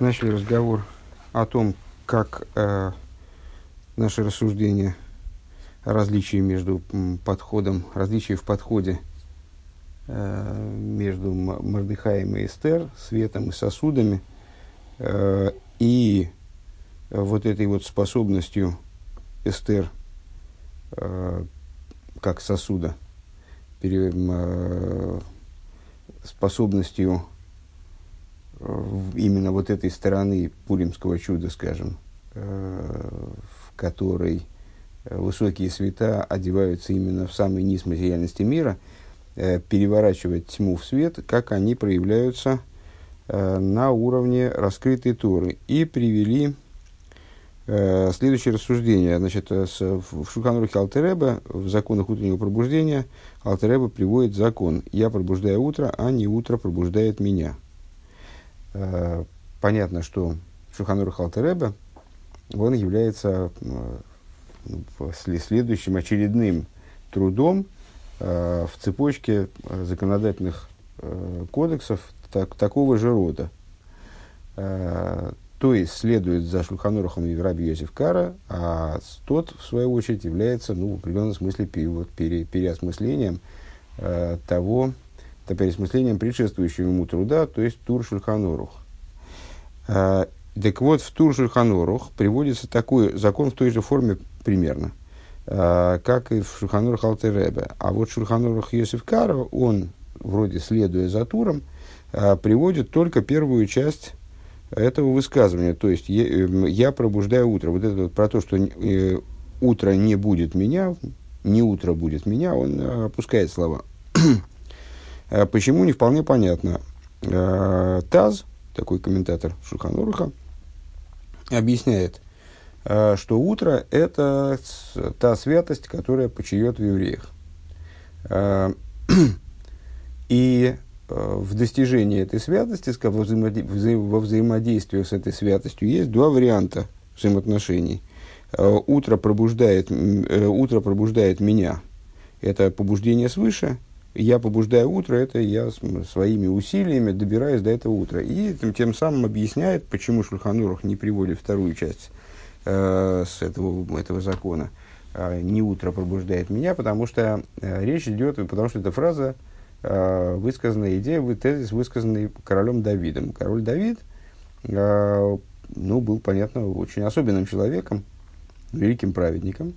начали разговор о том, как э, наши рассуждения о между подходом, различии в подходе э, между Мордыхаем и Эстер, светом и сосудами, э, и вот этой вот способностью Эстер э, как сосуда, пере, э, способностью именно вот этой стороны пуримского чуда, скажем, э, в которой высокие света одеваются именно в самый низ материальности мира, э, переворачивать тьму в свет, как они проявляются э, на уровне раскрытой Торы. И привели следующее рассуждение. Значит, в Шуханрухе Алтереба, в законах утреннего пробуждения, Алтереба приводит закон «Я пробуждаю утро, а не утро пробуждает меня». Э, понятно, что Шуханур Халтереба, он является э, следующим очередным трудом э, в цепочке законодательных кодексов так, такого же рода. То есть следует за Шульханурахом и Раби Йосиф Кара, а тот, в свою очередь, является ну, в определенном смысле пере, вот, пере, переосмыслением того, это пересмыслением предшествующего ему труда, то есть Тур Шульханорух. А, так вот, в Тур Шульханорух приводится такой закон в той же форме примерно, а, как и в Шульханорух Алтеребе. А вот Шульханорух Йосиф Кара, он, вроде следуя за Туром, а, приводит только первую часть этого высказывания. То есть, я, эм, я пробуждаю утро. Вот это вот про то, что э, утро не будет меня, не утро будет меня, он опускает слова. Э, почему, не вполне понятно. Э, Таз, такой комментатор Шуханоруха, объясняет, э, что утро – это та святость, которая почиет в евреях. И в достижении этой святости, во взаимодействии с этой святостью, есть два варианта взаимоотношений. Утро пробуждает, утро пробуждает меня. Это побуждение свыше – я побуждаю утро, это я своими усилиями добираюсь до этого утра. И тем, тем самым объясняет, почему Шульханурах не приводит вторую часть э, с этого, этого закона. Э, не утро пробуждает меня, потому что э, речь идет, потому что эта фраза э, высказанная идея, тезис, высказанный королем Давидом. Король Давид, э, ну, был, понятно, очень особенным человеком, великим праведником.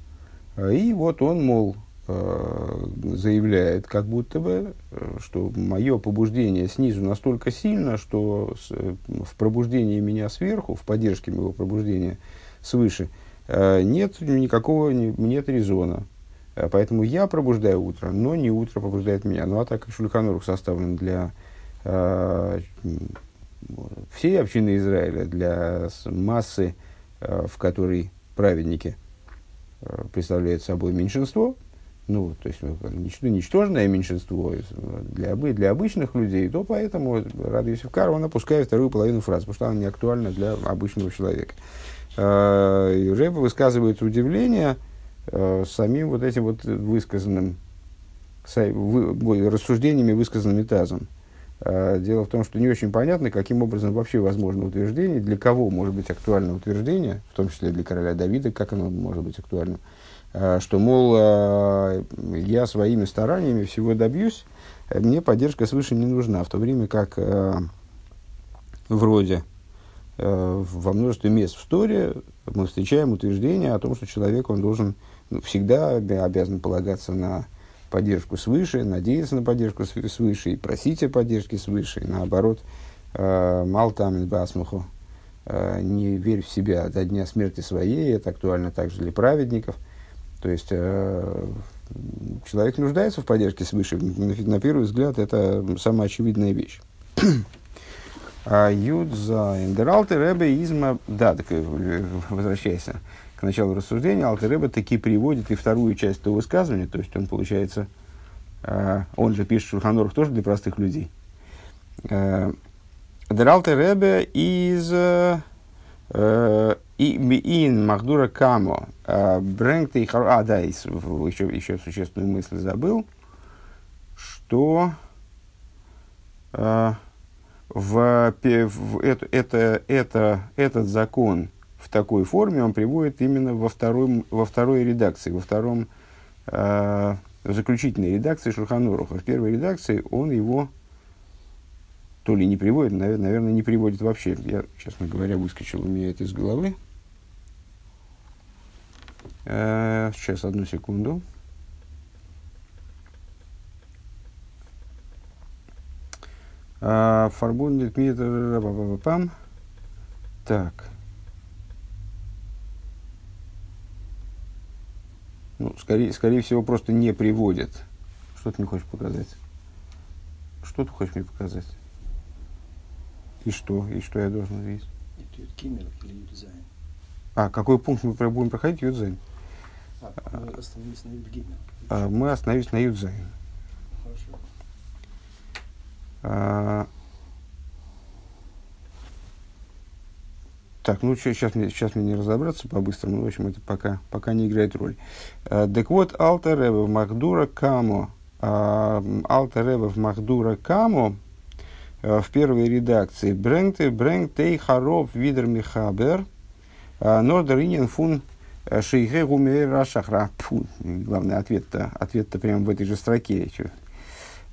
И вот он, мол, Э, заявляет, как будто бы, э, что мое побуждение снизу настолько сильно, что э, в пробуждении меня сверху, в поддержке моего пробуждения свыше, нет никакого, нет резона. Поэтому я пробуждаю утро, но не утро пробуждает меня. Ну а так как Шульханорух составлен для э, всей общины Израиля, для массы, э, в которой праведники э, представляют собой меньшинство, ну, то есть ну, ничтожное меньшинство для, для обычных людей, то поэтому Рад Юсифкар, он опускает вторую половину фразы, потому что она не актуальна для обычного человека. А, и Рэба высказывает удивление а, самим вот этим вот высказанным, рассуждениями, высказанными тазом. А, дело в том, что не очень понятно, каким образом вообще возможно утверждение, для кого может быть актуально утверждение, в том числе для короля Давида, как оно может быть актуальным. Э, что, мол, э, я своими стараниями всего добьюсь, э, мне поддержка свыше не нужна, в то время как вроде во множестве мест в истории мы встречаем утверждение о том, что человек он должен ну, всегда обязан полагаться на поддержку свыше, надеяться на поддержку свыше и просить о поддержке свыше, и наоборот, малтамин басмуху, не верь в себя до дня смерти своей, это актуально также для праведников – то есть э, человек нуждается в поддержке свыше. На, первый взгляд, это самая очевидная вещь. А Юдза Индералты Ребе изма... Да, так э, возвращаясь к началу рассуждения, Алтер Ребе таки приводит и вторую часть этого высказывания, то есть он, получается, э, он же пишет Шурханорах тоже для простых людей. Э, Дералте Ребе из Ин Махдура Камо Брэнгт и А, да, еще, еще существенную мысль забыл, что в, в это, это, это, этот закон в такой форме он приводит именно во, втором, во второй редакции, во втором э, в заключительной редакции Шурханоруха. В первой редакции он его то ли не приводит, наверное не приводит вообще. Я, честно говоря, выскочил у меня это из головы. Э, сейчас, одну секунду. Фарбундит митр пам. Так. Ну, скорее, скорее всего, просто не приводит. Что ты мне хочешь показать? Что ты хочешь мне показать? И что? И что я должен видеть? А, какой пункт мы будем проходить? Юдзайн. А, мы остановились на Юдгимел. А, мы остановились на Юдзайн. Хорошо. А, так, ну сейчас мне, сейчас мне не разобраться по-быстрому, в общем, это пока, пока не играет роль. А, так вот, Алтер Ребе в מהדורא קמא. А, Алтер Ребе в מהדורא קמא а, в первой редакции. ברענגט, ברענגט דער רב ווי דער מחבר. Нордер фун шейхе гумер рашахра. Главный ответ-то, ответ-то прямо в этой же строке.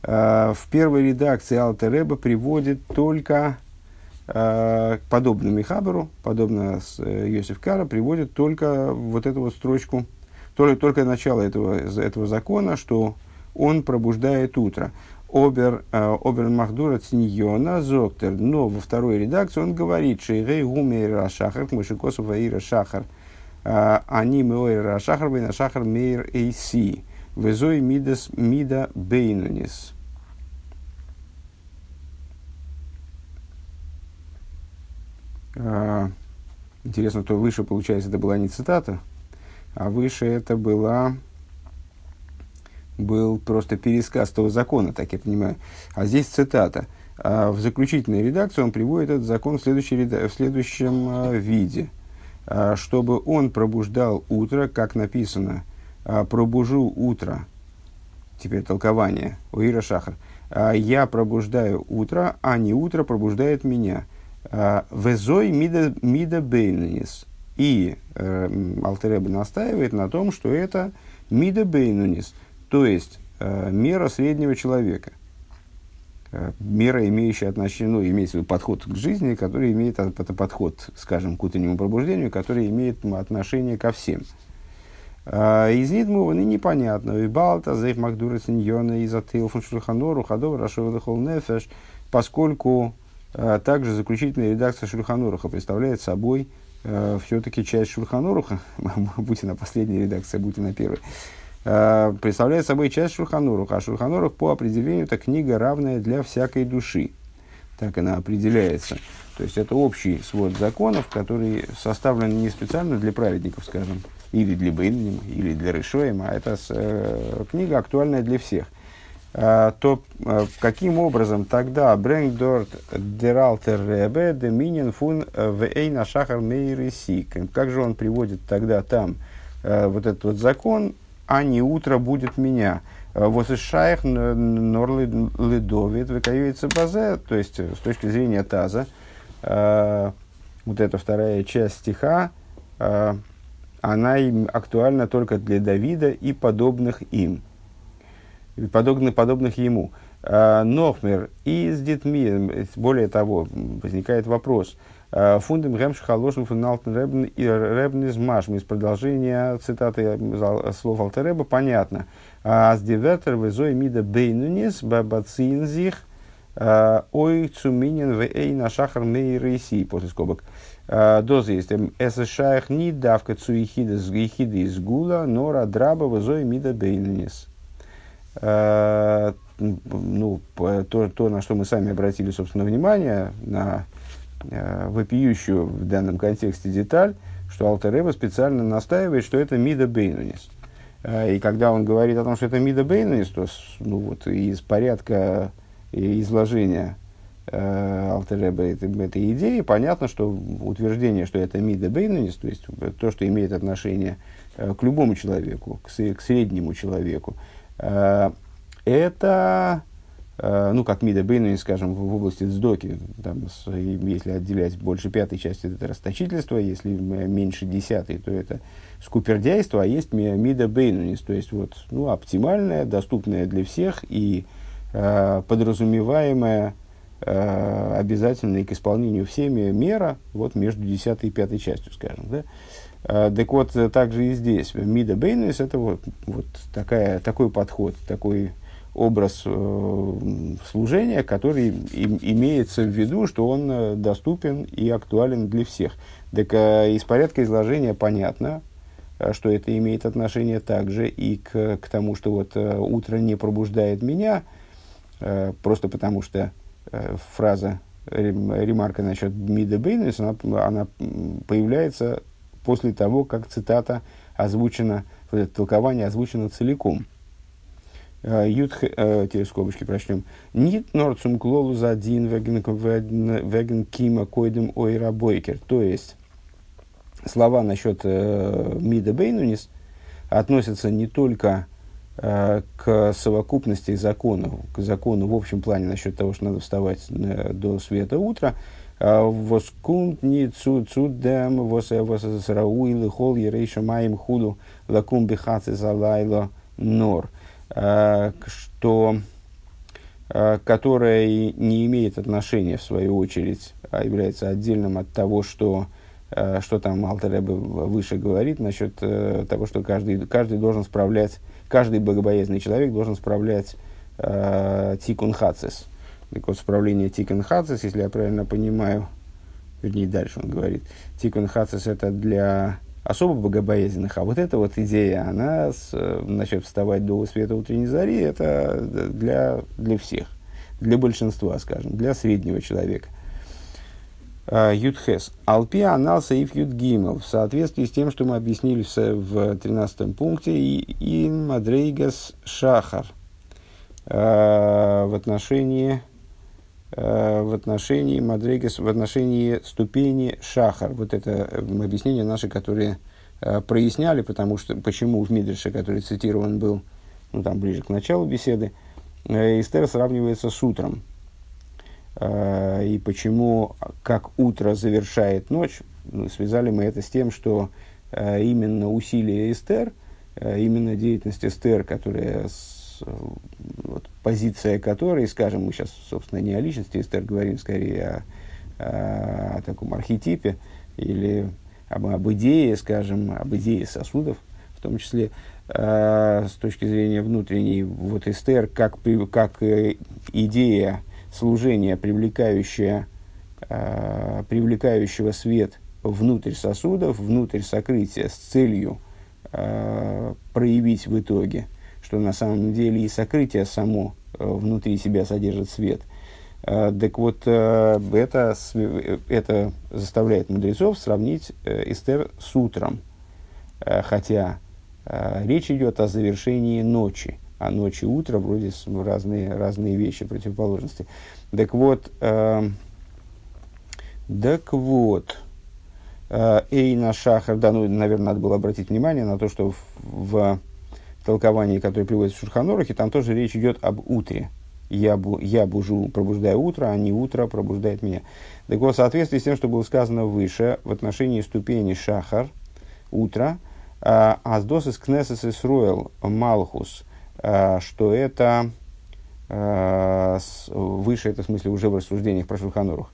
Э, в первой редакции Алтереба приводит только э, подобно Михаберу, подобно с э, Йосиф Кара, приводит только вот эту вот строчку, только, только начало этого, этого закона, что он пробуждает утро. Обер, обер Махдура Циньона Зоктер. Но во второй редакции он говорит, Шейгей Гумейра Шахар, Мышикосов Аира Шахар, они Мейра Шахар, Вейна Шахар Мейр Эйси. Везой мидас мида бейнунис. А, интересно, то выше, получается, это была не цитата, а выше это была был просто пересказ того закона, так я понимаю. А здесь цитата. А в заключительной редакции он приводит этот закон в, следующей, в следующем а, виде. А, чтобы он пробуждал утро, как написано – а, пробужу утро, теперь толкование, Уира Шахар, а, я пробуждаю утро, а не утро пробуждает меня. Везой мида, мида бейнунис. И э, Алтереба настаивает на том, что это мида бейнунис, то есть э, мера среднего человека. Мера, имеющая отношение, ну, имеется в виду подход к жизни, который имеет, это подход, скажем, к утреннему пробуждению, который имеет отношение ко всем. А, из Нидмуван и непонятно. И Балта, Зейх Магдура Синьона, Изатил фон Шульханору, Хадов, Рашов Нефеш, поскольку а, также заключительная редакция Шульханоруха представляет собой а, все-таки часть Шульханоруха, будьте на последней редакции, будьте на первой, представляет собой часть Шульханоруха. А Шульханорух по определению это книга, равная для всякой души. Так она определяется. То есть это общий свод законов, который составлен не специально для праведников, скажем, или для Бейнним, или для Решоем, а это э, книга актуальная для всех. А, то а, каким образом тогда Брэнгдорт Дералтер Ребе Доминин фун э, Вейна Шахар Мейрисик? Как же он приводит тогда там а, вот этот вот закон, а не утро будет меня? Вот из шайх норлы ледовит выкаюется базе, то есть с точки зрения таза, вот эта вторая часть стиха, она актуальна только для Давида и подобных им, подобных, подобных ему. Нохмер и с детьми, более того, возникает вопрос. Фундам Гемш Халожен Фуналтен Ребн и Ребн из Машм. Из продолжения цитаты слов Алтереба понятно. А с диветер везой мида бейнунис бабацинзих ой цуминин в эй на шахар мейрейси после скобок. Доза есть. Это шайх не давка цу ехиды из гула, нора драба вазой мида бейненис. Ну, то, то, на что мы сами обратили, собственно, внимание, на вопиющую в данном контексте деталь, что Алтереба специально настаивает, что это мида бейнунис. И когда он говорит о том, что это мида бейнунис, то ну, вот, из порядка изложения э, Алтереба этой, этой идеи, понятно, что утверждение, что это мида бейнунис, то есть то, что имеет отношение э, к любому человеку, к, к среднему человеку, э, это э, ну, как Мида Бейнуни, скажем, в, области сдоки, там, если отделять больше пятой части, это расточительство, если меньше десятой, то это скупердяйство, а есть Мида Бейнунис, то есть вот, ну, оптимальное, доступное для всех и э, подразумеваемое э, обязательная к исполнению всеми мера вот между десятой и пятой частью, скажем, да. Э, так вот, также и здесь. Мида Бейнус – это вот, вот такая, такой подход, такой образ э, служения, который им, имеется в виду, что он э, доступен и актуален для всех. Так э, из порядка изложения понятно, что это имеет отношение также и к, к тому, что вот утро не пробуждает меня, просто потому что фраза, ремарка насчет Мида Бейнус, она, она появляется после того, как цитата озвучена, толкование озвучено целиком. Э, Ют, э, теперь скобочки прочтем. Нит норцум за один веген кима койдем ойра бойкер. То есть, слова насчет э, мида бейнунис относятся не только э, к совокупности законов, к закону в общем плане насчет того, что надо вставать э, до света утра, воскунт ни цу цудем вос вос рауил хол ерейша маим худу лакум бихацы залайло нор что которое не имеет отношения, в свою очередь, а является отдельным от того, что, что там Алтаребе выше говорит насчет того, что каждый, каждый должен справлять, каждый богобоязненный человек должен справлять тикун хацис, так вот, справление Тикон Хацис, если я правильно понимаю, вернее, дальше он говорит, Тикон Хацис это для особо богобоязненных, а вот эта вот идея, она, с, насчет вставать до света утренней зари, это для, для всех, для большинства, скажем, для среднего человека. А, Ютхес. Алпи анал саиф Гимел. В соответствии с тем, что мы объяснили в 13 пункте, и мадрейгас шахар. А, в отношении Э, в отношении Мадрейгас, в отношении ступени Шахар. Вот это э, объяснение наши, которые э, проясняли, потому что, почему в Мидрше, который цитирован был, ну, там, ближе к началу беседы, Эстер сравнивается с утром. И почему, как утро завершает ночь, ну, связали мы это с тем, что именно усилия Эстер, именно деятельность Эстер, которая вот, позиция которой, скажем, мы сейчас, собственно, не о личности Эстер говорим, скорее о, о, о таком архетипе или об, об идее, скажем, об идее сосудов, в том числе э, с точки зрения внутренней, вот Эстер как, как э, идея служения, привлекающая, э, привлекающего свет внутрь сосудов, внутрь сокрытия с целью э, проявить в итоге – что на самом деле и сокрытие само э, внутри себя содержит свет. Э, так вот, э, это, это заставляет мудрецов сравнить Эстер с утром. Хотя речь идет о завершении ночи. А ночи и утро вроде разные, разные вещи, противоположности. Так вот, так вот, Эйна Шахар, да, ну, наверное, надо было обратить внимание на то, что в, в толковании, которое приводится в Шурханорахе, там тоже речь идет об утре. Я, бу, я бужу, пробуждаю утро, а не утро пробуждает меня. Так вот, в соответствии с тем, что было сказано выше, в отношении ступени Шахар, утро, а, Аздос из Кнесес Исруэл Малхус, а, что это а, выше, это в смысле уже в рассуждениях про Шурханорух,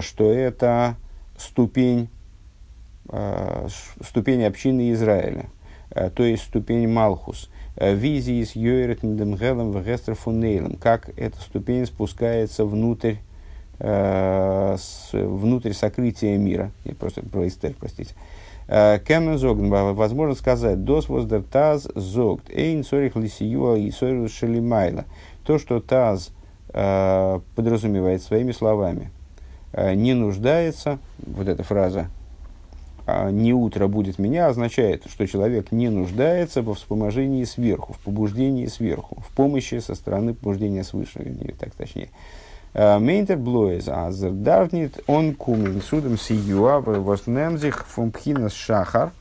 что это ступень, ступень общины Израиля. Э, то есть ступень Малхус. Э, Визии с Йойретндем Гелем в Гестерфунейлем. Как эта ступень спускается внутрь, э, внутрь сокрытия мира. Я просто про Эстер, простите. Кемен зогн, возможно сказать, дос воздер таз зогт, эйн сорих лисиюа и сорих шелимайла. То, что таз подразумевает своими словами, не нуждается, вот эта фраза не утро будет меня, означает, что человек не нуждается во вспоможении сверху, в побуждении сверху, в помощи со стороны побуждения свыше, или так точнее. А, Мейнтер блоез азер дарнит он кумен судом сиюа воснемзих фумпхинас шахар.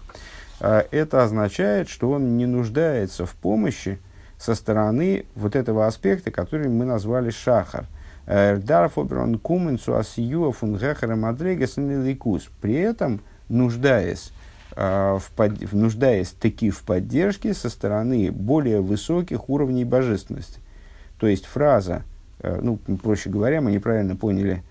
А, это означает, что он не нуждается в помощи со стороны вот этого аспекта, который мы назвали шахар. Дарфоберон куменцу асиюа фунгехара мадрегес При этом, нуждаясь в, под, нуждаясь таки в поддержке со стороны более высоких уровней божественности. То есть фраза, ну, проще говоря, мы неправильно поняли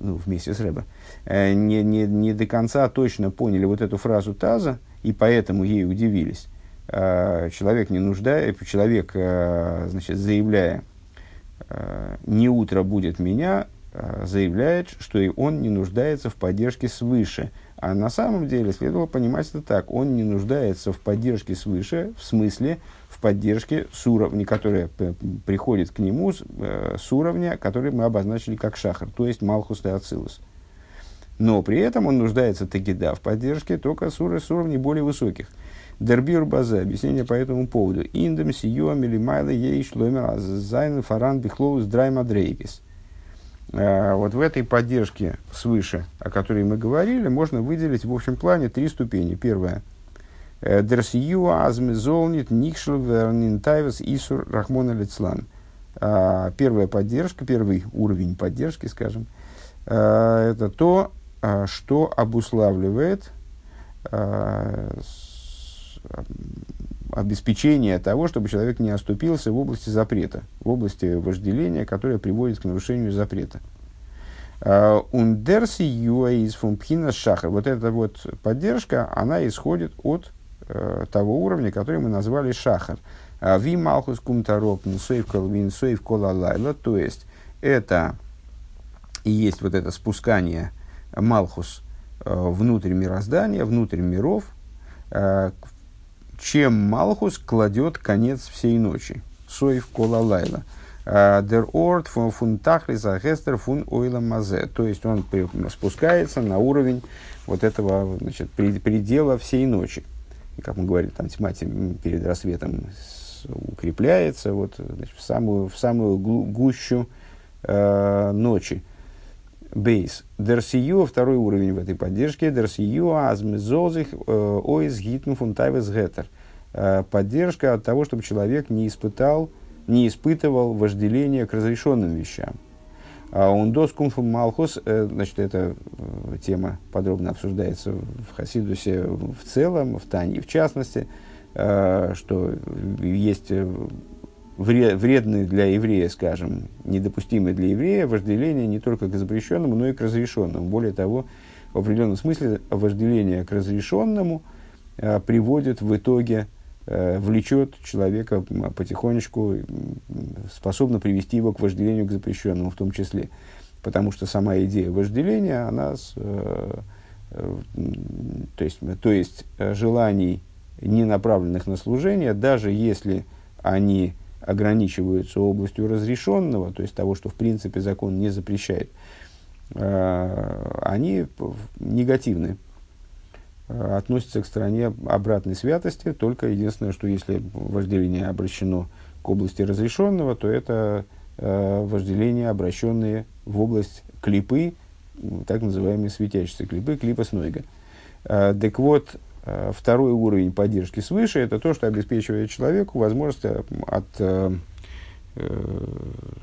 ну, вместе с Рэбе, э, не, не, не до конца точно поняли вот эту фразу Таза, и поэтому ей удивились. Э, человек не нуждает, человек, э, значит, заявляя, не утро будет меня, заявляет, что и он не нуждается в поддержке свыше. А на самом деле следовало понимать это так. Он не нуждается в поддержке свыше, в смысле в поддержке с уровня, которая приходит к нему с, э, с уровня, который мы обозначили как שחר, то есть מלכות דאצילות. Но при этом он нуждается тагида в поддержке только с, ур- с уровней более высоких. דער ביאור בזה, объяснение по этому поводу. אין דעם סיוע מלמעלה יש לומר זיינען פאראן בכללות דריי מדריגות. Э, вот в этой поддержке свыше, о которой мы говорили, можно выделить в общем плане три ступени. Первая – Э, Дерсиюа азмезолнит никшл вернинтайвес исур рахмона лицлан. А, первая поддержка, первый уровень поддержки, скажем, э, это то, что обуславливает обеспечение того, чтобы человек не оступился в области запрета, в области вожделения, которое приводит к нарушению запрета. Ундерси юаиз фумпхина шаха. Вот эта вот поддержка, она исходит от э, того уровня, который мы назвали шахар. А ви малхус кумтароп нсоев колвин соев колалайла, то есть это и есть вот это спускание малхус э, внутрь мироздания, внутрь миров, э, чем малхус кладет конец всей ночи. Соев колалайла. Дер орд фун тахлиса гестер фун ойла мазе. То есть он спускается на уровень вот этого значит, предела всей ночи как мы говорили, там тьма перед рассветом укрепляется вот, значит, в, самую, в самую гущу э, ночи. Бейс. Дерсию, второй уровень в этой поддержке. Дерсию, азмезозих, э, оиз, гитн, фунтайвес, гетер. Э, поддержка от того, чтобы человек не испытал, не испытывал вожделения к разрешенным вещам. А он дос кумфу малхус, э, значит, эта тема подробно обсуждается в Хасидусе в целом, в Тане в частности, что есть вредные для еврея, скажем, недопустимые для еврея вожделение не только к запрещенному, но и к разрешенному. Более того, в определенном смысле вожделение к разрешенному приводит в итоге Э, влечет человека потихонечку, способно привести его к вожделению к запрещенному в том числе. Потому что сама идея вожделения, она, э, э, то, есть, то есть желаний, не направленных на служение, даже если они ограничиваются областью разрешенного, то есть того, что в принципе закон не запрещает, они негативны Э, относится к стороне обратной святости, только единственное, что если вожделение обращено к области разрешенного, то это э, обращенные в область клипы, так называемые светящиеся клипы, клипа снойга. Так вот, второй уровень поддержки свыше, это то, что обеспечивает человеку возможность э, от, э, э,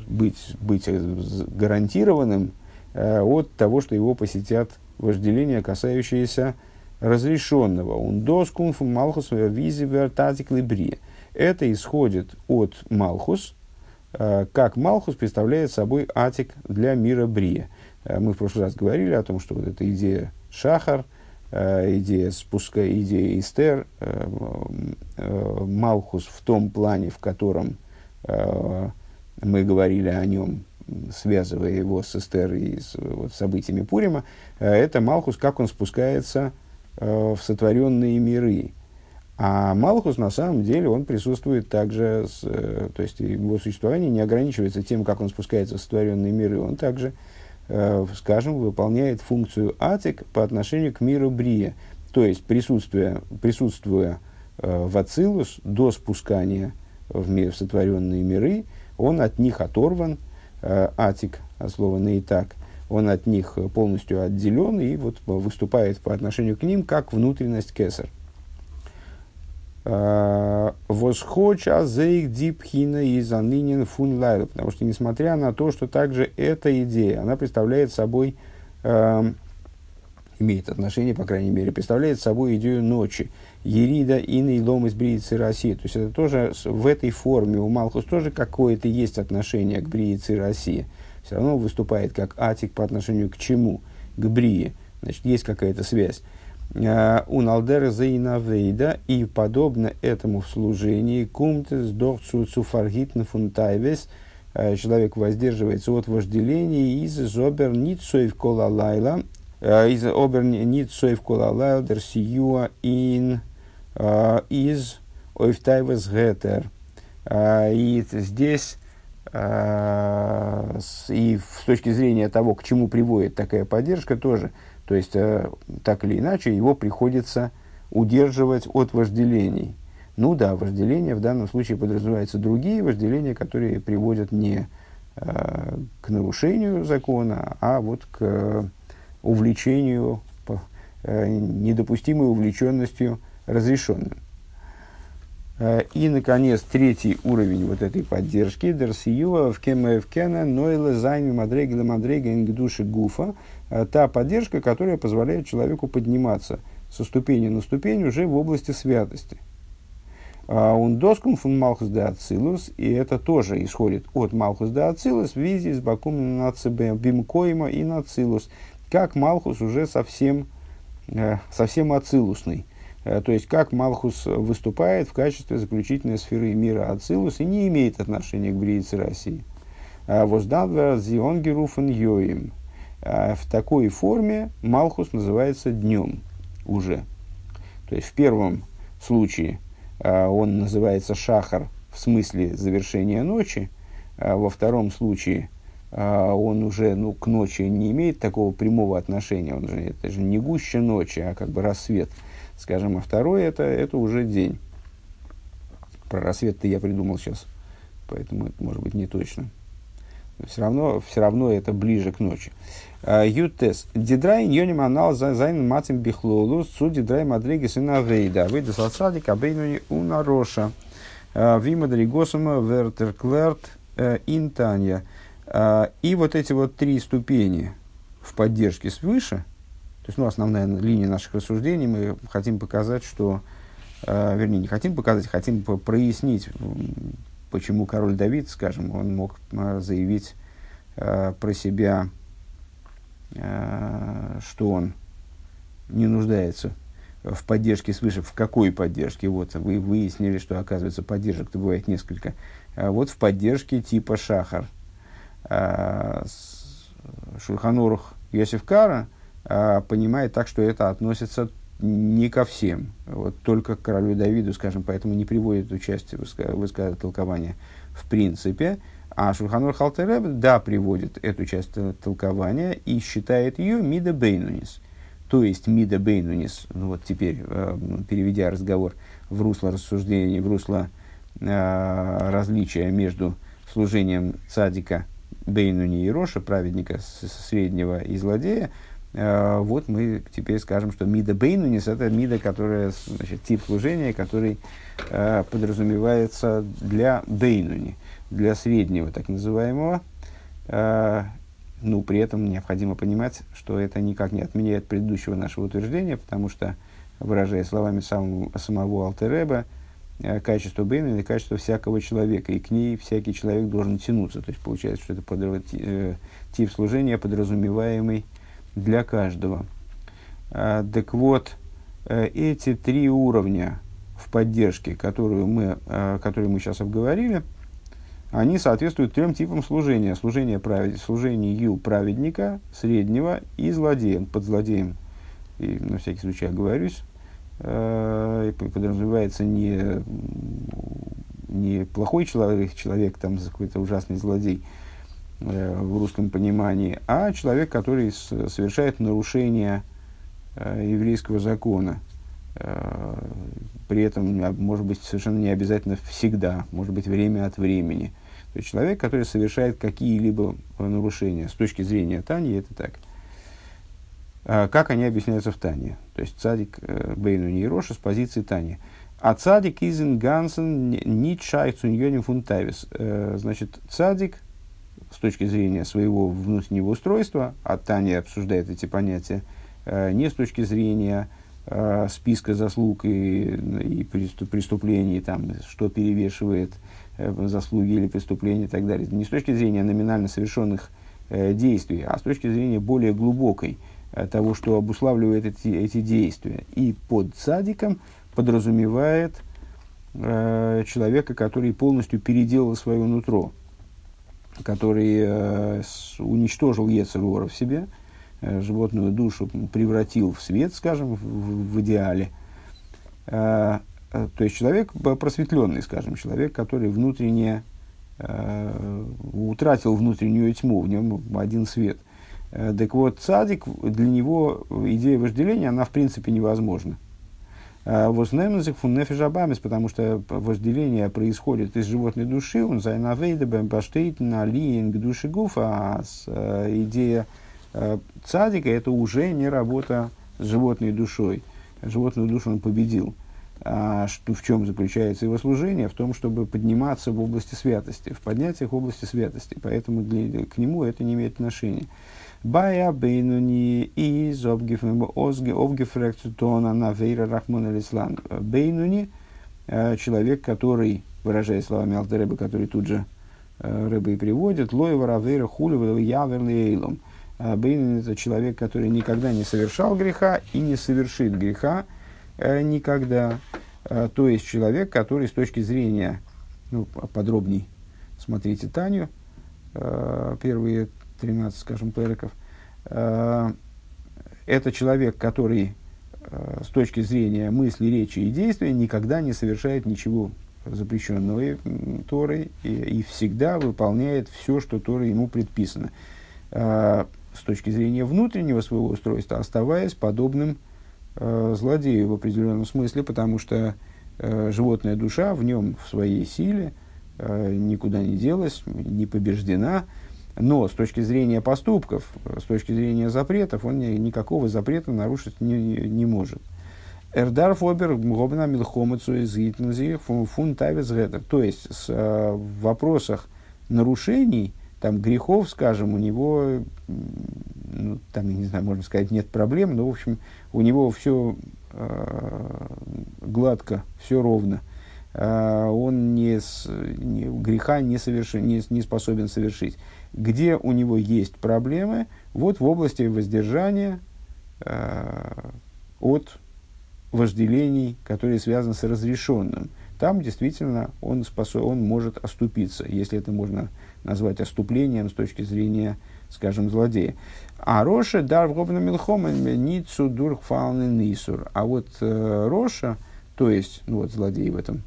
быть, быть гарантированным э, от того, что его посетят вожделения, касающиеся разрешенного ундос кунфу малхус визи вертатик либри. Это исходит от малхус, э, как малхус представляет собой атик для мира брия. Э, мы в прошлый раз говорили о том, что вот эта идея шахар, э, идея спуска, идея истер, малхус в том плане, в котором мы говорили о нем, связывая его с Эстер и с вот, событиями Пурима, это Малхус, как он спускается Э, в сотворенные миры. А Малхус на самом деле он присутствует также, с, э, то есть его существование не ограничивается тем, как он спускается в сотворенные миры, он также, э, скажем, выполняет функцию атик по отношению к миру Брия, то есть присутствуя, присутствуя в Ацилус до спускания в, мир, в сотворенные миры, он от них оторван, атик, от слова нейтак, он от них полностью отделен и вот выступает по отношению к ним как внутренность кесар. Восхоча зейк дипхина и занынен фун лайла. Потому что, несмотря на то, что также эта идея, она представляет собой, э, имеет отношение, по крайней мере, представляет собой идею ночи. Ерида и лом из Бриицы России. То есть это тоже в этой форме у Малхус тоже какое-то есть отношение к Бриице России. Все равно выступает как атик по отношению к чему? К Брии. Значит, есть какая-то связь. Э, у Налдера Зейнавейда и подобно этому в служении кумтес дохцу цуфаргитн фунтайвес э, человек воздерживается от вожделения из зобер ницоев кола лайла э, из обер ницоев кола лайла дерсиюа ин из ойфтайвес гетер и здесь и с точки зрения того, к чему приводит такая поддержка, тоже – то есть, э, так или иначе, его приходится удерживать от вожделений. Ну да, вожделение в данном случае подразумеваются другие вожделения, которые приводят не э, к нарушению закона, а вот к увлечению, э, недопустимой увлеченностью разрешенным. Э, и, наконец, третий уровень вот этой поддержки, Дерсиюа в Кена, Нойле, Займи, Мадрегила, Мадрега, Ингдуши, Гуфа, э, та поддержка, которая позволяет человеку подниматься со ступени на ступень уже в области святости. Он доскум фун Малхус де Ацилус, и это тоже исходит от Малхус де Ацилус в визе с Бакум Бимкоима и Нацилус, как Малхус уже совсем, э, совсем ацилусный – то есть, как Малхус выступает в качестве заключительной сферы мира Ацилус и не имеет отношения к Бриице России. А Воздадва Зионгеруфен Йоим. А в такой форме Малхус называется днем уже. То есть, в первом случае а, он называется Шахар в смысле завершения ночи, во втором случае он уже ну, к ночи не имеет такого прямого отношения, он же, это же не гуще ночи, а как бы рассвет – скажем, а второй это, это уже день. Про рассвет-то я придумал сейчас, поэтому это может быть не точно. Но все равно, все равно это ближе к ночи. А, Ютес. Дидрай ньоним анал зайн матим бихлолу су дидрай мадригис и навейда. Выйда салсади кабейнуни унароша. А, Вима дригосума вертерклерт э, интанья. И вот эти вот три ступени в поддержке свыше – есть, ну, основная линия наших рассуждений, мы хотим показать, что, э, вернее, не хотим показать, хотим прояснить, почему король Давид, скажем, он мог э, заявить э, про себя, э, что он не нуждается в поддержке свыше. В какой поддержке? Вот вы выяснили, что, оказывается, поддержек-то бывает несколько. А вот в поддержке типа Шахар. Э, Шульханурух Йосиф Кара – понимает так, что это относится не ко всем, вот только к королю Давиду, скажем, поэтому не приводит участие в высказывания толкования в принципе. А Шульханур Халтереб, да, приводит эту часть толкования и считает ее Мида Бейнунис. То есть Мида Бейнунис, ну вот теперь, э, переведя разговор в русло рассуждений, в русло э, различия между служением цадика Бейнуни и Роша, праведника среднего и злодея, вот мы теперь скажем, что мида бейнунис – это мида, которая, значит, тип служения, который э, подразумевается для бейнуни, для среднего так называемого. Э, ну, при этом необходимо понимать, что это никак не отменяет предыдущего нашего утверждения, потому что, выражая словами самого, самого Алтереба, э, качество Бейна – это качество всякого человека, и к ней всякий человек должен тянуться. То есть, получается, что это под, э, тип служения, подразумеваемый для каждого. А, так вот, э, эти три уровня в поддержке, которую мы, а, которые мы сейчас обговорили, они соответствуют трем типам служения. Служение, правед... служению праведника, среднего и злодеем. Под злодеем, и на всякий случай оговорюсь, э, подразумевается не, не плохой человек, человек там какой-то ужасный злодей, Э, в русском понимании, а человек, который совершает нарушение э, еврейского закона. Э, при этом, может быть, совершенно не обязательно всегда, может быть, время от времени. То есть человек, который совершает какие-либо нарушения. С точки зрения Тани это так. А как они объясняются в Тане? То есть цадик Бейну Нейроша с позиции Тани. А цадик изен гансен нит шайх цуньоним фунтавис. Значит, цадик с точки зрения своего внутреннего устройства, а Таня обсуждает эти понятия, не с точки зрения списка заслуг и, и преступлений, там, что перевешивает заслуги или преступления и так далее. Не с точки зрения номинально совершенных действий, а с точки зрения более глубокой, того, что обуславливает эти, эти действия. И под садиком подразумевает э, человека, который полностью переделал свое нутро, который э, уничтожил Ецергора в себе, э, животную душу превратил в свет, скажем, в, в идеале. Э, то есть человек просветленный, скажем, человек, который внутренне утратил внутреннюю тьму, в нем один свет. Так вот, цадик, для него идея вожделения, она в принципе невозможна. Э, Вознемзик фун нефишабамис, потому что вожделение происходит из животной души, он зайнавейдебем баштейт на лиинг души гуфа, а э, идея э, цадика это уже не работа с животной душой. Животную душу он победил. А что, в чем заключается его служение? В том, чтобы подниматься в области святости, в поднятиях области святости. Поэтому для, к нему это не имеет отношения. Бая бейнуни из обгефрекцитона на вейра рахмон алислан. Бейнуни, человек, который, выражая словами Алтереба, который тут же рыбы и приводит, лоева равейра хулева яверли Бейнуни – это человек, который никогда не совершал греха и не совершит греха никогда. То есть человек, который с точки зрения, ну, подробней смотрите Таню, первые 13, скажем, переков, э, это человек, который э, с точки зрения мысли, речи и действия никогда не совершает ничего запрещенного Торой и, и всегда выполняет все, что Тора ему предписано. Э, с точки зрения внутреннего своего устройства, оставаясь подобным злодею в определенном смысле, потому что животная душа в нем, в своей силе, никуда не делась, не побеждена, но с точки зрения поступков, с точки зрения запретов, он никакого запрета нарушить не, не может. Эрдар фобер гобна милхомацу из фун тавец То есть с, э, в вопросах нарушений, там грехов, скажем, у него, ну, там, я не знаю, можно сказать, нет проблем, но, в общем, у него все э, гладко, все ровно. Э, он не, не, греха не, соверши, не, не способен совершить где у него есть проблемы, вот в области воздержания э, от вожделений, которые связаны с разрешенным. Там действительно он, способ, он может оступиться, если это можно назвать оступлением с точки зрения, скажем, злодея. А Роша дар в милхома ницу дурхфалны нисур. А вот э, Роша, то есть, ну вот злодей в этом,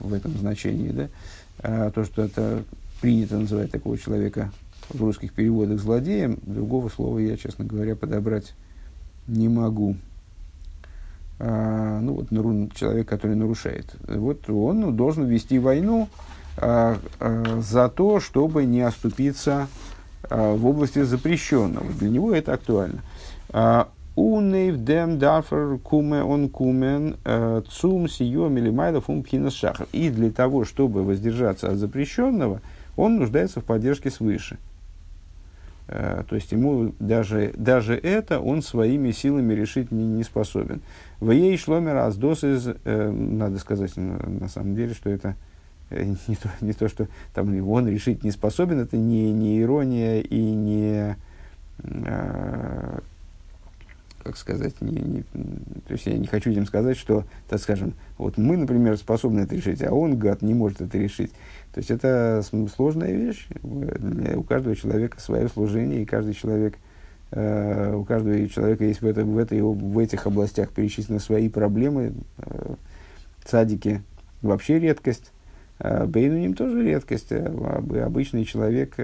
в, этом значении, да, э, то, что это принято называть такого человека в русских переводах злодеем. Другого слова я, честно говоря, подобрать не могу. А, ну вот нару, человек, который нарушает. Вот он ну, должен вести войну а, а, за то, чтобы не оступиться а, в области запрещенного. Для него это актуально. Унейв дем дафер куме он кумен цум сием или майлов ум шахар. И для того, чтобы воздержаться от запрещенного, он нуждается в поддержке свыше. То есть ему даже, даже это он своими силами решить не, не способен. В ей шломер аздос из, надо сказать на, на самом деле, что это не то, не то, что там он решить не способен, это не, не ирония и не сказать, не, не, то есть я не хочу этим сказать, что, так скажем, вот мы, например, способны это решить, а он, гад, не может это решить. То есть это сложная вещь. У каждого человека свое служение, и каждый человек, э, у каждого человека есть в, это, в, этой, в этих областях перечислены свои проблемы. Э, цадики вообще редкость. Э, Бейнуним тоже редкость. Обычный человек,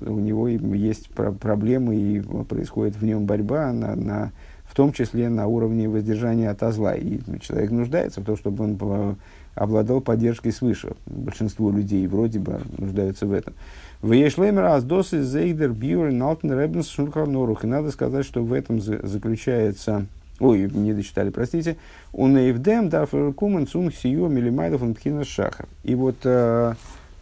у него есть проблемы и происходит в нем борьба, на, на, в том числе на уровне воздержания от зла. И человек нуждается в том, чтобы он обладал поддержкой свыше. Большинство людей вроде бы нуждаются в этом. В Аздосы Зейдер Бьюр Налтен Ребенс Шурханорух. И надо сказать, что в этом заключается ой, не дочитали, простите, у Нейвдем дарфер кумен цун сию милимайдов он шахар. И вот э,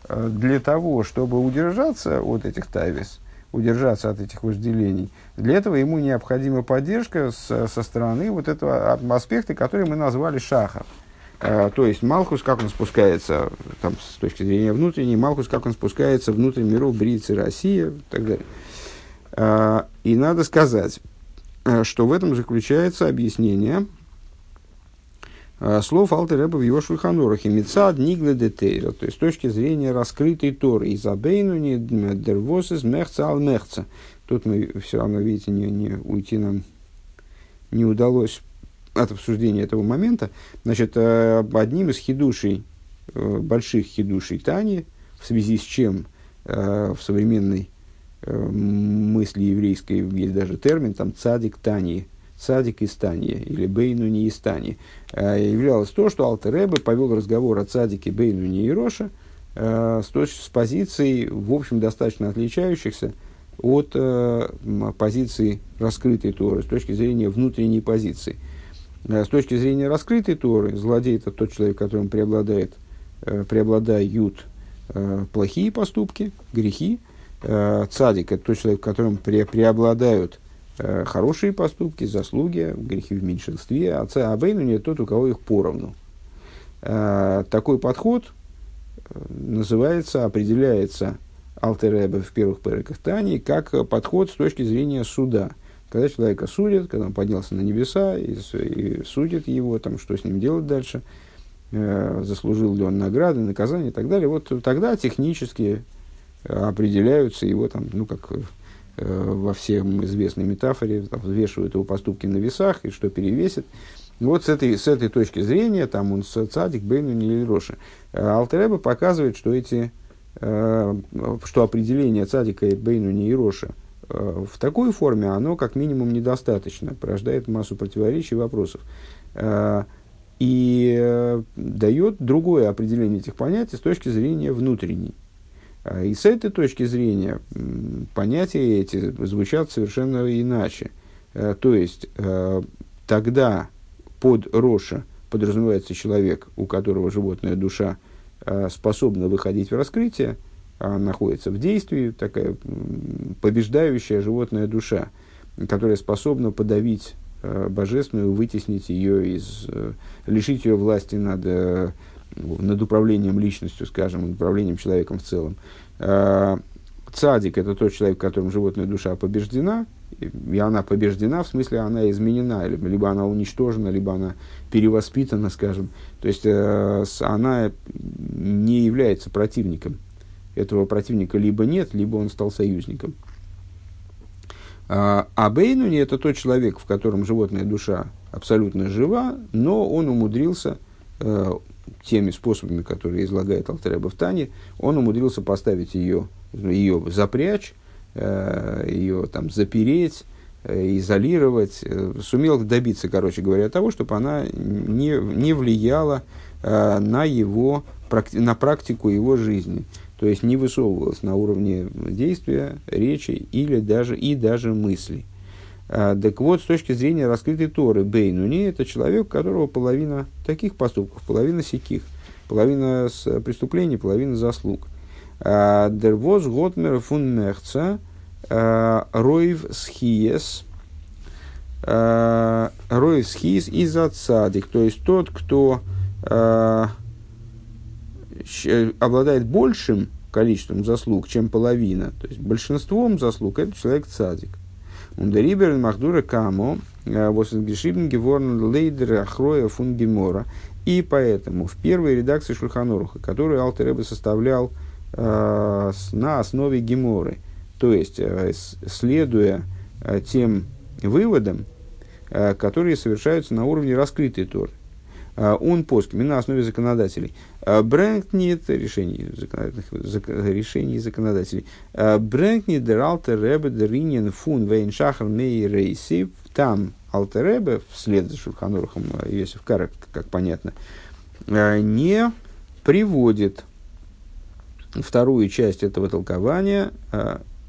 э, для того, чтобы удержаться от этих тайвис, удержаться от этих вожделений, для этого ему необходима поддержка с, со стороны вот этого аспекта, который мы назвали шахар. Uh, то есть Малхус, как он спускается, там, с точки зрения внутренней, Малхус, как он спускается внутрь миров Брицы, Россия и так далее. Uh, и надо сказать, что в этом заключается объяснение э, слов Алтереба в его шульханурахе. Мецад нигле детейра, то есть с точки зрения раскрытой Торы. Изабейну не дервосис мехца ал мехца. Тут мы все равно, видите, не, не уйти нам не удалось от обсуждения этого момента. Значит, э, одним из хидушей, больших хидушей Тани, в связи с чем в современной Э, мысли еврейской, есть даже термин, там цадик тани, цадик из Тани, или бейнуни из Тани, э, являлось то, что Алтеребе повел разговор о цадике бейнуни и Роша э, с, с позиций, в общем, достаточно отличающихся от э, позиции раскрытой Торы, с точки зрения внутренней позиции. С точки зрения раскрытой Торы, злодей – это тот человек, которым преобладает, преобладают плохие поступки, грехи, Э, цадик – это тот человек, в котором пре преобладают э, хорошие поступки, заслуги, грехи в меньшинстве, а Абейнуни – это тот, у кого их поровну. Э, такой подход называется, определяется Алтеребе в первых порядках Тани как подход с точки зрения суда. Когда человека судят, когда он поднялся на небеса и, и судят его, там, что с ним делать дальше, э, заслужил ли он награды, наказания и так далее, вот тогда технически определяются его там, ну, как э, во всем известной метафоре, там, взвешивают его поступки на весах и что перевесит. Вот с этой, с этой точки зрения, там он цадик, бейну или роши. Э, Алтереба показывает, что эти, э, что определение цадика, бейну и роши в такой форме, оно как минимум недостаточно, порождает массу противоречий и вопросов. И дает другое определение этих понятий с точки зрения внутренней. А, и с этой точки зрения понятия эти звучат совершенно иначе. Э, то есть, э, тогда под Роша подразумевается человек, у которого животная душа э, способна выходить в раскрытие, а находится в действии, такая побеждающая животная душа, которая способна подавить божественную, вытеснить ее из, лишить ее власти над над управлением личностью, скажем, над управлением человеком в целом. А, цадик – это тот человек, в котором животная душа побеждена, и она побеждена, в смысле она изменена, либо она уничтожена, либо она перевоспитана, скажем. То есть э, она не является противником. Этого противника либо нет, либо он стал союзником. А, а Бейнуни – это тот человек, в котором животная душа абсолютно жива, но он умудрился э, теми способами, которые излагает Алтереба в Тане, он умудрился поставить ее, ее запрячь, э, ее там запереть, э, изолировать, э, сумел добиться, короче говоря, того, чтобы она не, не влияла на его, на практику его жизни. То есть не высовывалась на уровне действия, речи или даже, и даже мыслей. А, так вот, с точки зрения раскрытой Торы, Бейнуни – это человек, у которого половина таких поступков, половина сяких, половина с преступлений, половина заслуг. А, Дервоз Готмер фун Мехца а, Ройв Схиес Ройв Схиес из Ацадик, то есть тот, кто обладает большим количеством заслуг, чем половина, то есть большинством заслуг, это человек цадик. Ундерибер Махдура Камо, э, Восенгешибн Геворн Лейдер Ахроя Фунгемора. И поэтому в первой редакции Шульханоруха, которую Алтереба составлял э, на основе Геморы, то есть э, следуя э, тем выводам, э, которые совершаются на уровне раскрытой Торы, э, он поскими на основе законодателей. Э, Брэнгнит, решений, законодательных, решений законодателей, Брэнгнит дер алтер ребе дер иньен фун вейн шахар мей рейси, там алтер ребе, вслед за Шурханурахом Йосиф Карак, как понятно, э, не приводит вторую часть этого толкования,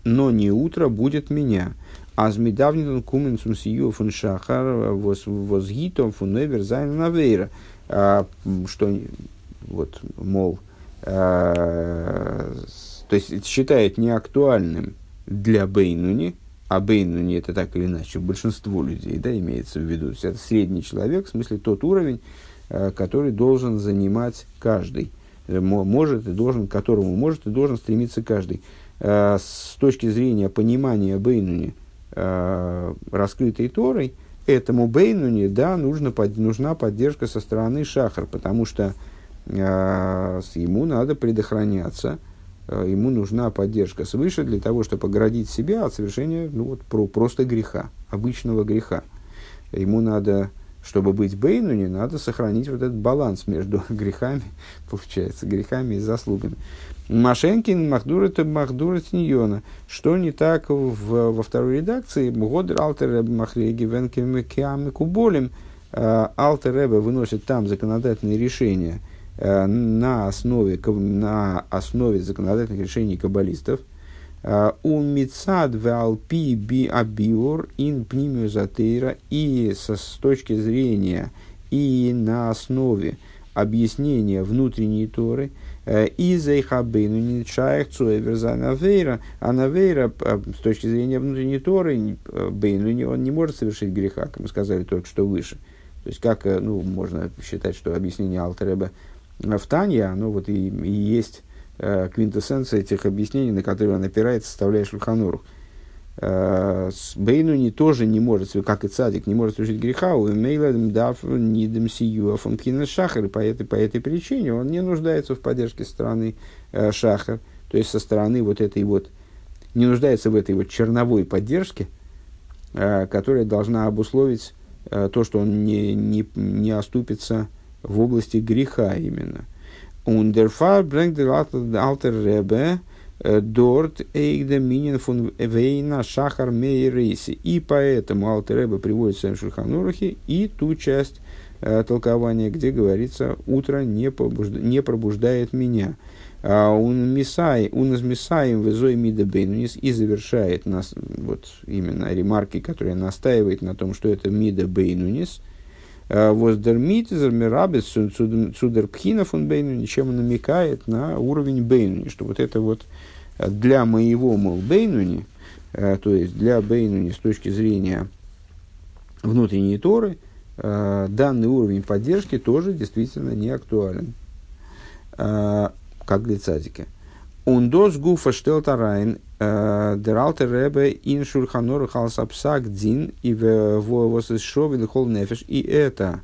но не утро будет меня. Азмидавнин куменсум сию фун шахар возгитом фун невер зайн навейра. Что, вот, мол, а, то есть считает неактуальным для Бейнуни, а Бейнуни это так или иначе большинство людей, да, имеется в виду, это средний человек, в смысле тот уровень, а, который должен занимать каждый, может и должен, к которому может и должен стремиться каждый. С точки зрения понимания Бейнуни, раскрытой Торой, этому Бейнуни, да, нужна поддержка со стороны Шахар, потому что ему надо предохраняться, а, ему нужна поддержка свыше для того, чтобы оградить себя от совершения ну, вот, про, просто греха, обычного греха. Ему надо, чтобы быть Бейну, не надо сохранить вот этот баланс между грехами, получается, грехами и заслугами. Машенкин, Махдурат, Махдурат Ньона. Что не так в, во второй редакции? Годр Алтер Махреги Венкем Куболем. А, Алтер выносит там законодательные решения – Э, на основе, на основе законодательных решений каббалистов, э, у мицад в алпи би абиур ин пнимиозатейра и со, с точки зрения и на основе объяснения внутренней Торы, э, и зайхабейну не чаях цуэверза а навейра с точки зрения внутренней Торы, бейну он не может совершить греха, как мы сказали только что выше. То есть, как ну, можно считать, что объяснение Алтереба в Тане, оно вот и, и есть э, квинтэссенция этих объяснений, на которые он опирается, составляя Шульханурух. Э, Бейнуни тоже не может, как и Цадик, не может совершить греха, у Мейлем дав нидем сию шахар, по этой, по этой причине он не нуждается в поддержке стороны э, шахар, то есть со стороны вот этой вот, не нуждается в этой вот черновой поддержке, э, которая должна обусловить э, то, что он не, не, не оступится в области греха именно. Fall bringt der alte Rebbe dort эйгда минин фун вейна шахар мейрейси. И поэтому Алтер Ребе приводит в Шульханурахе и ту часть э, толкования, где говорится «утро не, побужда, не пробуждает меня». А он мисай, он из мисаем везой мида бейнунис и завершает нас вот именно ремарки, которые настаивает на том, что это мида бейнунис – Воздермит, Зермирабис, Цудерпхина фон Бейну, ничем намекает на уровень Бейнуни, что вот это вот для моего, мол, Бейнуни, то есть для Бейнуни с точки зрения внутренней Торы, данный уровень поддержки тоже действительно не актуален, как для цадика. Он дос гуфа штелтарайн alte Rebbe in Шульханор Халсапсак Дин и в Восшове Хол Нефеш. И это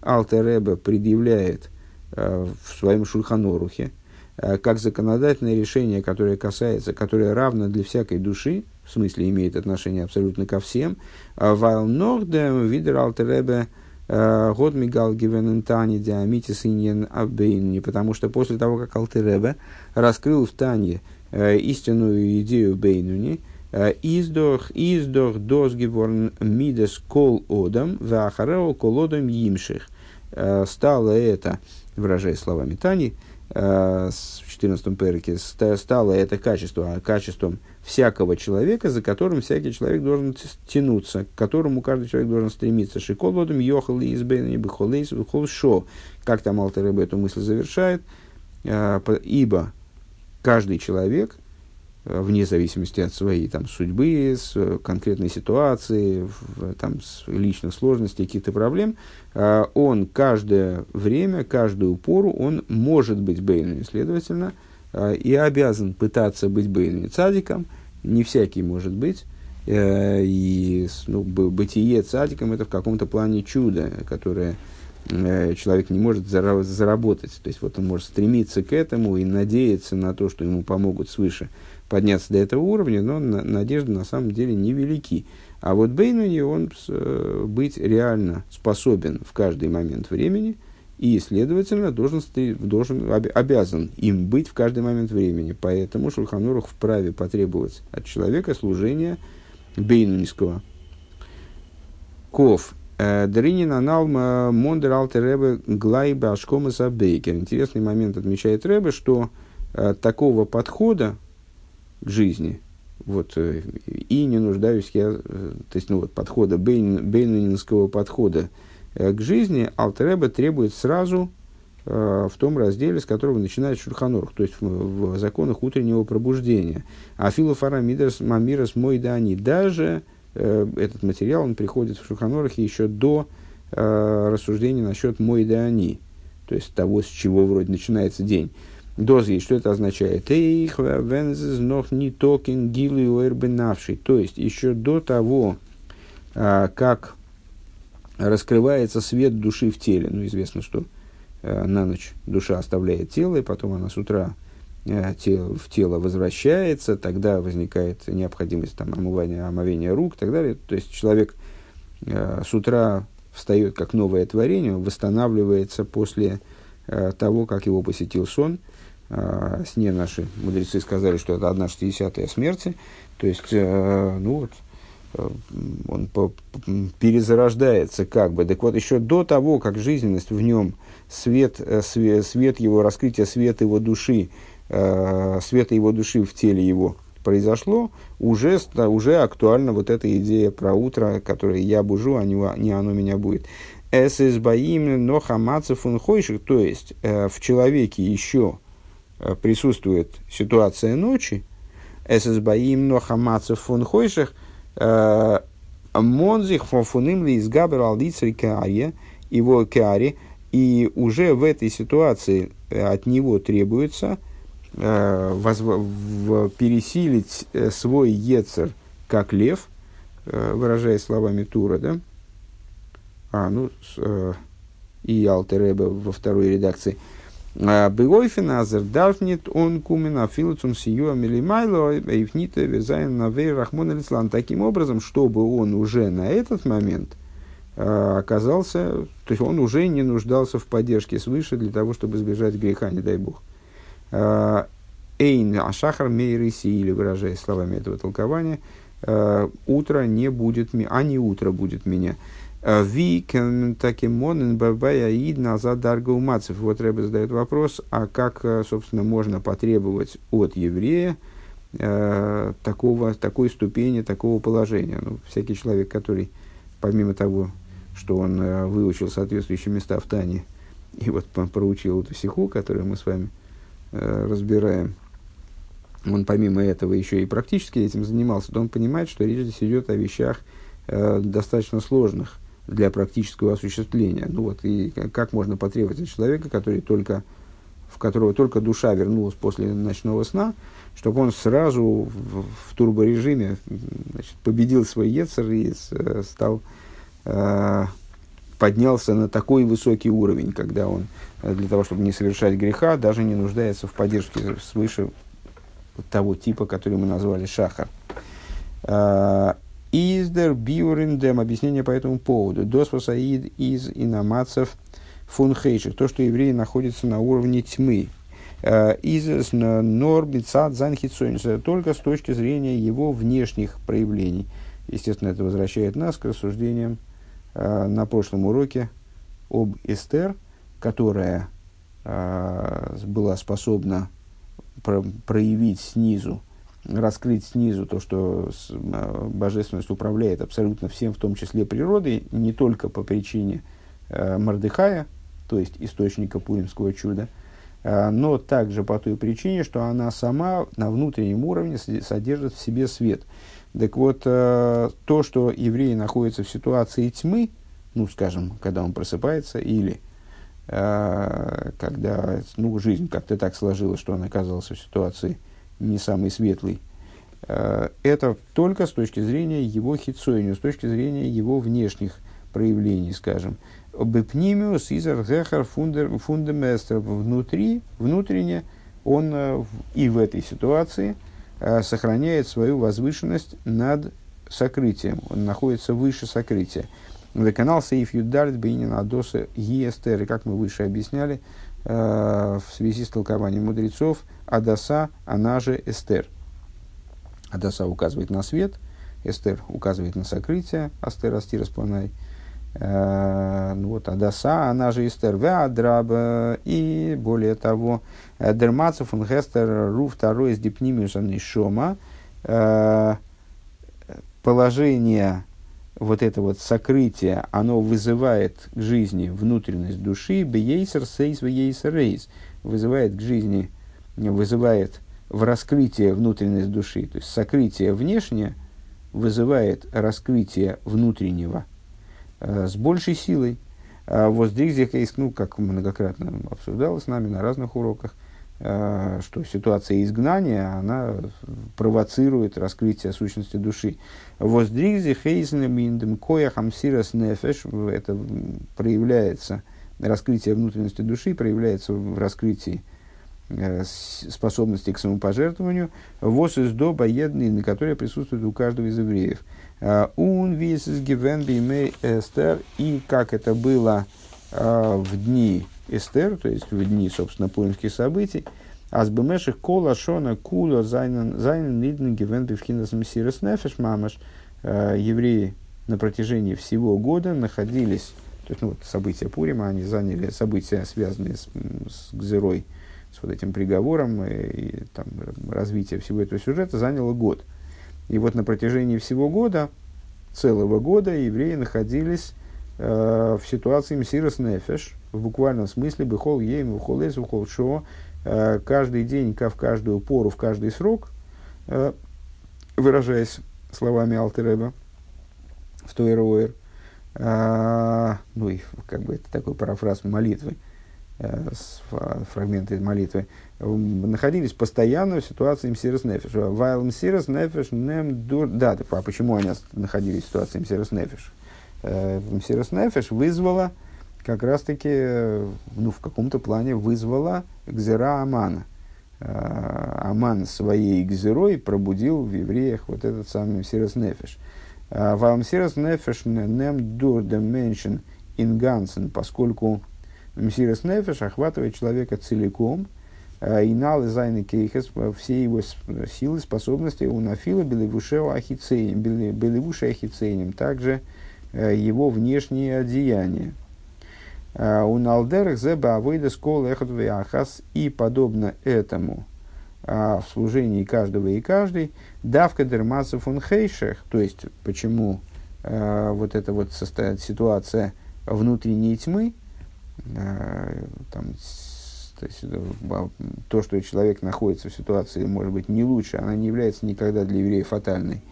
Алте Ребе предъявляет в своем Шульханорухе как законодательное решение, которое касается, которое равно для всякой души, в смысле имеет отношение абсолютно ко всем, вайл нордем видер Алте Ребе год мигал гивенентани диамитис иньен абейни, потому что после того, как Алтеребе раскрыл в Тане Э, истинную идею Бейнуни, э, издох, издох досгиворн мидес кол одам, вахарео колодам имших. Э, стало это, выражая словами Тани, в 14 перике, стало это качество, а качеством всякого человека, за которым всякий человек должен тянуться, к которому каждый человек должен стремиться. Шиколодом йохал из бейнани бихолейс шо. Как там Алтер эту мысль завершает. Ибо каждый человек, э, вне зависимости от своей там, судьбы, с э, конкретной ситуации, в, там, с личных сложностей, каких-то проблем, э, он каждое время, каждую пору, он может быть бейнами, следовательно, и обязан пытаться быть бейнами цадиком, не всякий может быть, и ну, бытие цадиком это в каком-то плане чудо, которое человек не может заработать. То есть вот он может стремиться к этому и надеяться на то, что ему помогут свыше подняться до этого уровня, но надежды на самом деле невелики. А вот Бейнуни он э, быть реально способен в каждый момент времени и, следовательно, должен, должен, обязан им быть в каждый момент времени. Поэтому Шульханурух вправе потребовать от человека служения Бейнунского. Ков Э, Дринин анал мондер алтер ребе глайба ашкомаса бейкер. Интересный момент отмечает Ребе, что э, такого подхода к жизни, вот, э, и не нуждаюсь я, э, то есть, ну, вот, подхода, бейн, бейнинского подхода э, к жизни, Алтереба требует сразу в том разделе, с которого начинает Шурханорх, то есть в, в законах утреннего пробуждения. А филофара мидерс мамирас мойдани. Даже этот материал, он приходит в Шурханорхе еще до рассуждения насчет мойдани, то есть того, с чего вроде начинается день. Дози, что это означает? Эйх, вензес, не токен, гилу и То есть, еще до того, а, как раскрывается свет души в теле. Ну, известно, что на ночь душа оставляет тело, и потом она с утра в тело возвращается, тогда возникает необходимость там, омывания, омовения рук и так далее. То есть человек с утра встает как новое творение, восстанавливается после того, как его посетил сон – э, сне наши мудрецы сказали, что это одна шестидесятая смерти. То есть, э, ну вот, э, он перезарождается как бы. Так вот, еще до того, как жизненность в нем, свет, э, свет, свет его, раскрытие света его души, э, света его души в теле его произошло, уже, уже актуальна вот эта идея про утро, которое я бужу, а не, не оно меня будет. Эсэс баим но хамацев то есть э, в человеке еще Э, присутствует ситуация ночи, ССБАИМ Нохамацев фон Хойших, э, Монзих фон ли из Габер Алдицри Кааре, его Кааре, и уже в этой ситуации э, от него требуется возв... пересилить свой Ецер как лев, выражая словами Тура, да? А, ну, и Алтереба во второй редакции – Бегойфеназер дарфнит он кумена филуцум сию милимайло эйфнита везайн навей рахмон алислан. Таким образом, чтобы он уже на этот момент оказался, то есть он уже не нуждался в поддержке свыше для того, чтобы избежать греха, не дай бог. Эйн ашахар мейриси, или выражая словами этого толкования, утро не будет, а не утро будет меня. Э, Ви таким монен бабая ид назад дарга умацев. Вот Рэбе задает вопрос, а как, э, собственно, можно потребовать от еврея э, такого, такой ступени, такого положения? Ну, всякий человек, который, помимо того, что он э, выучил соответствующие места в Тане, и вот проучил эту сиху, которую мы с вами э, разбираем, он помимо этого еще и практически этим занимался, то он понимает, что речь здесь идет о вещах э, достаточно сложных – для практического осуществления. Ну вот, и как можно потребовать от человека, который только, в которого только душа вернулась после ночного сна, чтобы он сразу в, в турборежиме значит, победил свой Ецер и с, стал, э, поднялся на такой высокий уровень, когда он э, для того, чтобы не совершать греха, даже не нуждается в поддержке свыше того типа, который мы назвали шахар. Э, Издер биуриндем. Объяснение по этому поводу. Доспасаид из иномацев фунхейших. То, что евреи находятся на уровне тьмы. Э, из норбицат занхицойнс. Только с точки зрения его внешних проявлений. Естественно, это возвращает нас к рассуждениям на прошлом уроке об Эстер, которая э, была способна проявить снизу раскрыть снизу то, что э, божественность управляет абсолютно всем, в том числе природой, не только по причине э, Мордыхая, то есть источника пуримского чуда, э, но также по той причине, что она сама на внутреннем уровне содержит в себе свет. Так вот, э, то, что еврей находится в ситуации тьмы, ну, скажем, когда он просыпается, или э, когда ну, жизнь как-то так сложилась, что он оказался в ситуации не самый светлый, э, это только с точки зрения его хитсойню, с точки зрения его внешних проявлений, скажем. Бепнимиус изер гехар фундаместр. Внутри, внутренне он э, и в этой ситуации сохраняет свою возвышенность над сокрытием. Он находится выше сокрытия. Канал Сейф Юдалит Бейнин Адоса Естер, как мы выше объясняли, в связи с толкованием мудрецов – Адаса, она же Эстер. Адаса указывает на свет, Эстер указывает на сокрытие, Астер Астир Распланай. Э, ну вот, Адаса, она же Эстер, Веадраба, и более того, Дермацев, он Гестер, Ру, второй из Дипнимиуса Нишома, положение вот это вот сокрытие, оно вызывает к жизни внутренность души, бейсер сейс бейсер рейс, вызывает к жизни, вызывает в раскрытие внутренность души, то есть сокрытие внешнее вызывает раскрытие внутреннего э, с большей силой. А Воздригзих, ну, как многократно обсуждалось с нами на разных уроках, э, что ситуация изгнания, она провоцирует раскрытие сущности души. Воздризи хейзен коя хамсирас нефеш, это проявляется, раскрытие внутренности души проявляется в раскрытии э, способности к самопожертвованию, вос из доба едный, на которой присутствует у каждого из евреев. Он вис гивен бимей эстер, и как это было э, в дни Эстер, то есть в дни, собственно, пуримских событий, Азбемеших кола шона кула зайнен ниден гивен бифхинас мсирас нефеш мамаш. Э, евреи на протяжении всего года находились, то есть ну, вот события Пурима, они заняли события, связанные с, с Гзерой, с вот этим приговором и, и там, развитие всего этого сюжета заняло год. И вот на протяжении всего года, целого года, евреи находились э, в ситуации мсирос нефеш, в буквальном смысле, бихол ейм, бихол эс, бихол шо, Э, каждый день, в каждую пору, в каждый срок, э, выражаясь словами Алтереба в Тойроэр, э, ну и как бы это такой парафраз молитвы, фрагменты молитвы, находились постоянно в ситуации мсирос нефиш. Вайл мсирос нефиш нем дур... Да, а почему они находились в ситуации мсирос нефиш? Мсирос нефиш вызвала как раз-таки, ну, в каком-то плане вызвала Гзера Амана. А, Аман своей гзерой пробудил в евреях вот этот самый Сирос Нефеш. А, Вам Сирос Нефеш нем дур деменшен ингансен, поскольку Сирос Нефеш охватывает человека целиком, а, и зайны кейхес, все его силы, способности, у нафила белевушео ахицейним, белевуше ахицейним, также его внешние одеяния. Э, у налдерах зеба авойда скол эхот ахас и подобно этому в служении каждого и каждой давка дермасов он хейшех, то есть почему вот эта вот состоит ситуация внутренней тьмы, там, то, есть, то, что человек находится в ситуации, может быть, не лучше, она не является никогда для еврея фатальной.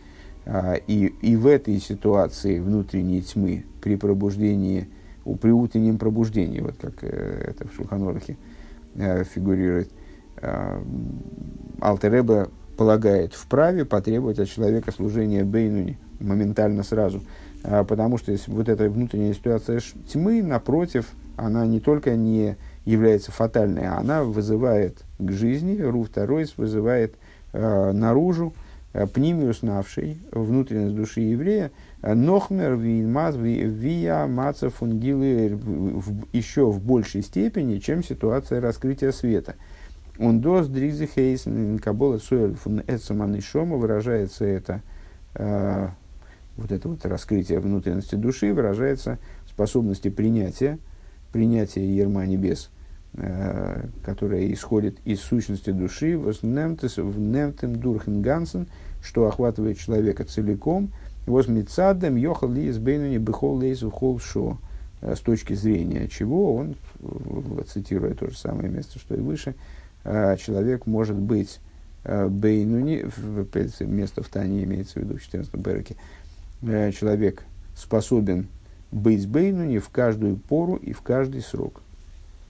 И, и в этой ситуации внутренней тьмы при пробуждении при утреннем пробуждении, вот как э, это в Шулханорахе э, фигурирует. Э, Алтереба полагает вправе потребовать от человека служения Бейнуни моментально сразу. А, потому что вот эта внутренняя ситуация тьмы, напротив, она не только не является фатальной, а она вызывает к жизни, Ру второй вызывает э, наружу э, пнимиус навший, внутренность души еврея, Нохмер вия маца фунгилы еще в большей степени, чем ситуация раскрытия света. Он дос дризы хейсен кабола суэль фун шома выражается это э, вот это вот раскрытие внутренности души выражается в способности принятия, принятия ерма небес, э, которая исходит из сущности души, в немтем дурхенгансен, что охватывает человека целиком – Возмицадем йохал ли из бейнуни бихол лейзу хол шо. Э, с точки зрения чего он, цитируя то же самое место, что и выше, э, человек может быть э, бейнуни, место в Тане имеется в виду в 14 береке, человек способен быть бейнуни в каждую пору и в каждый срок.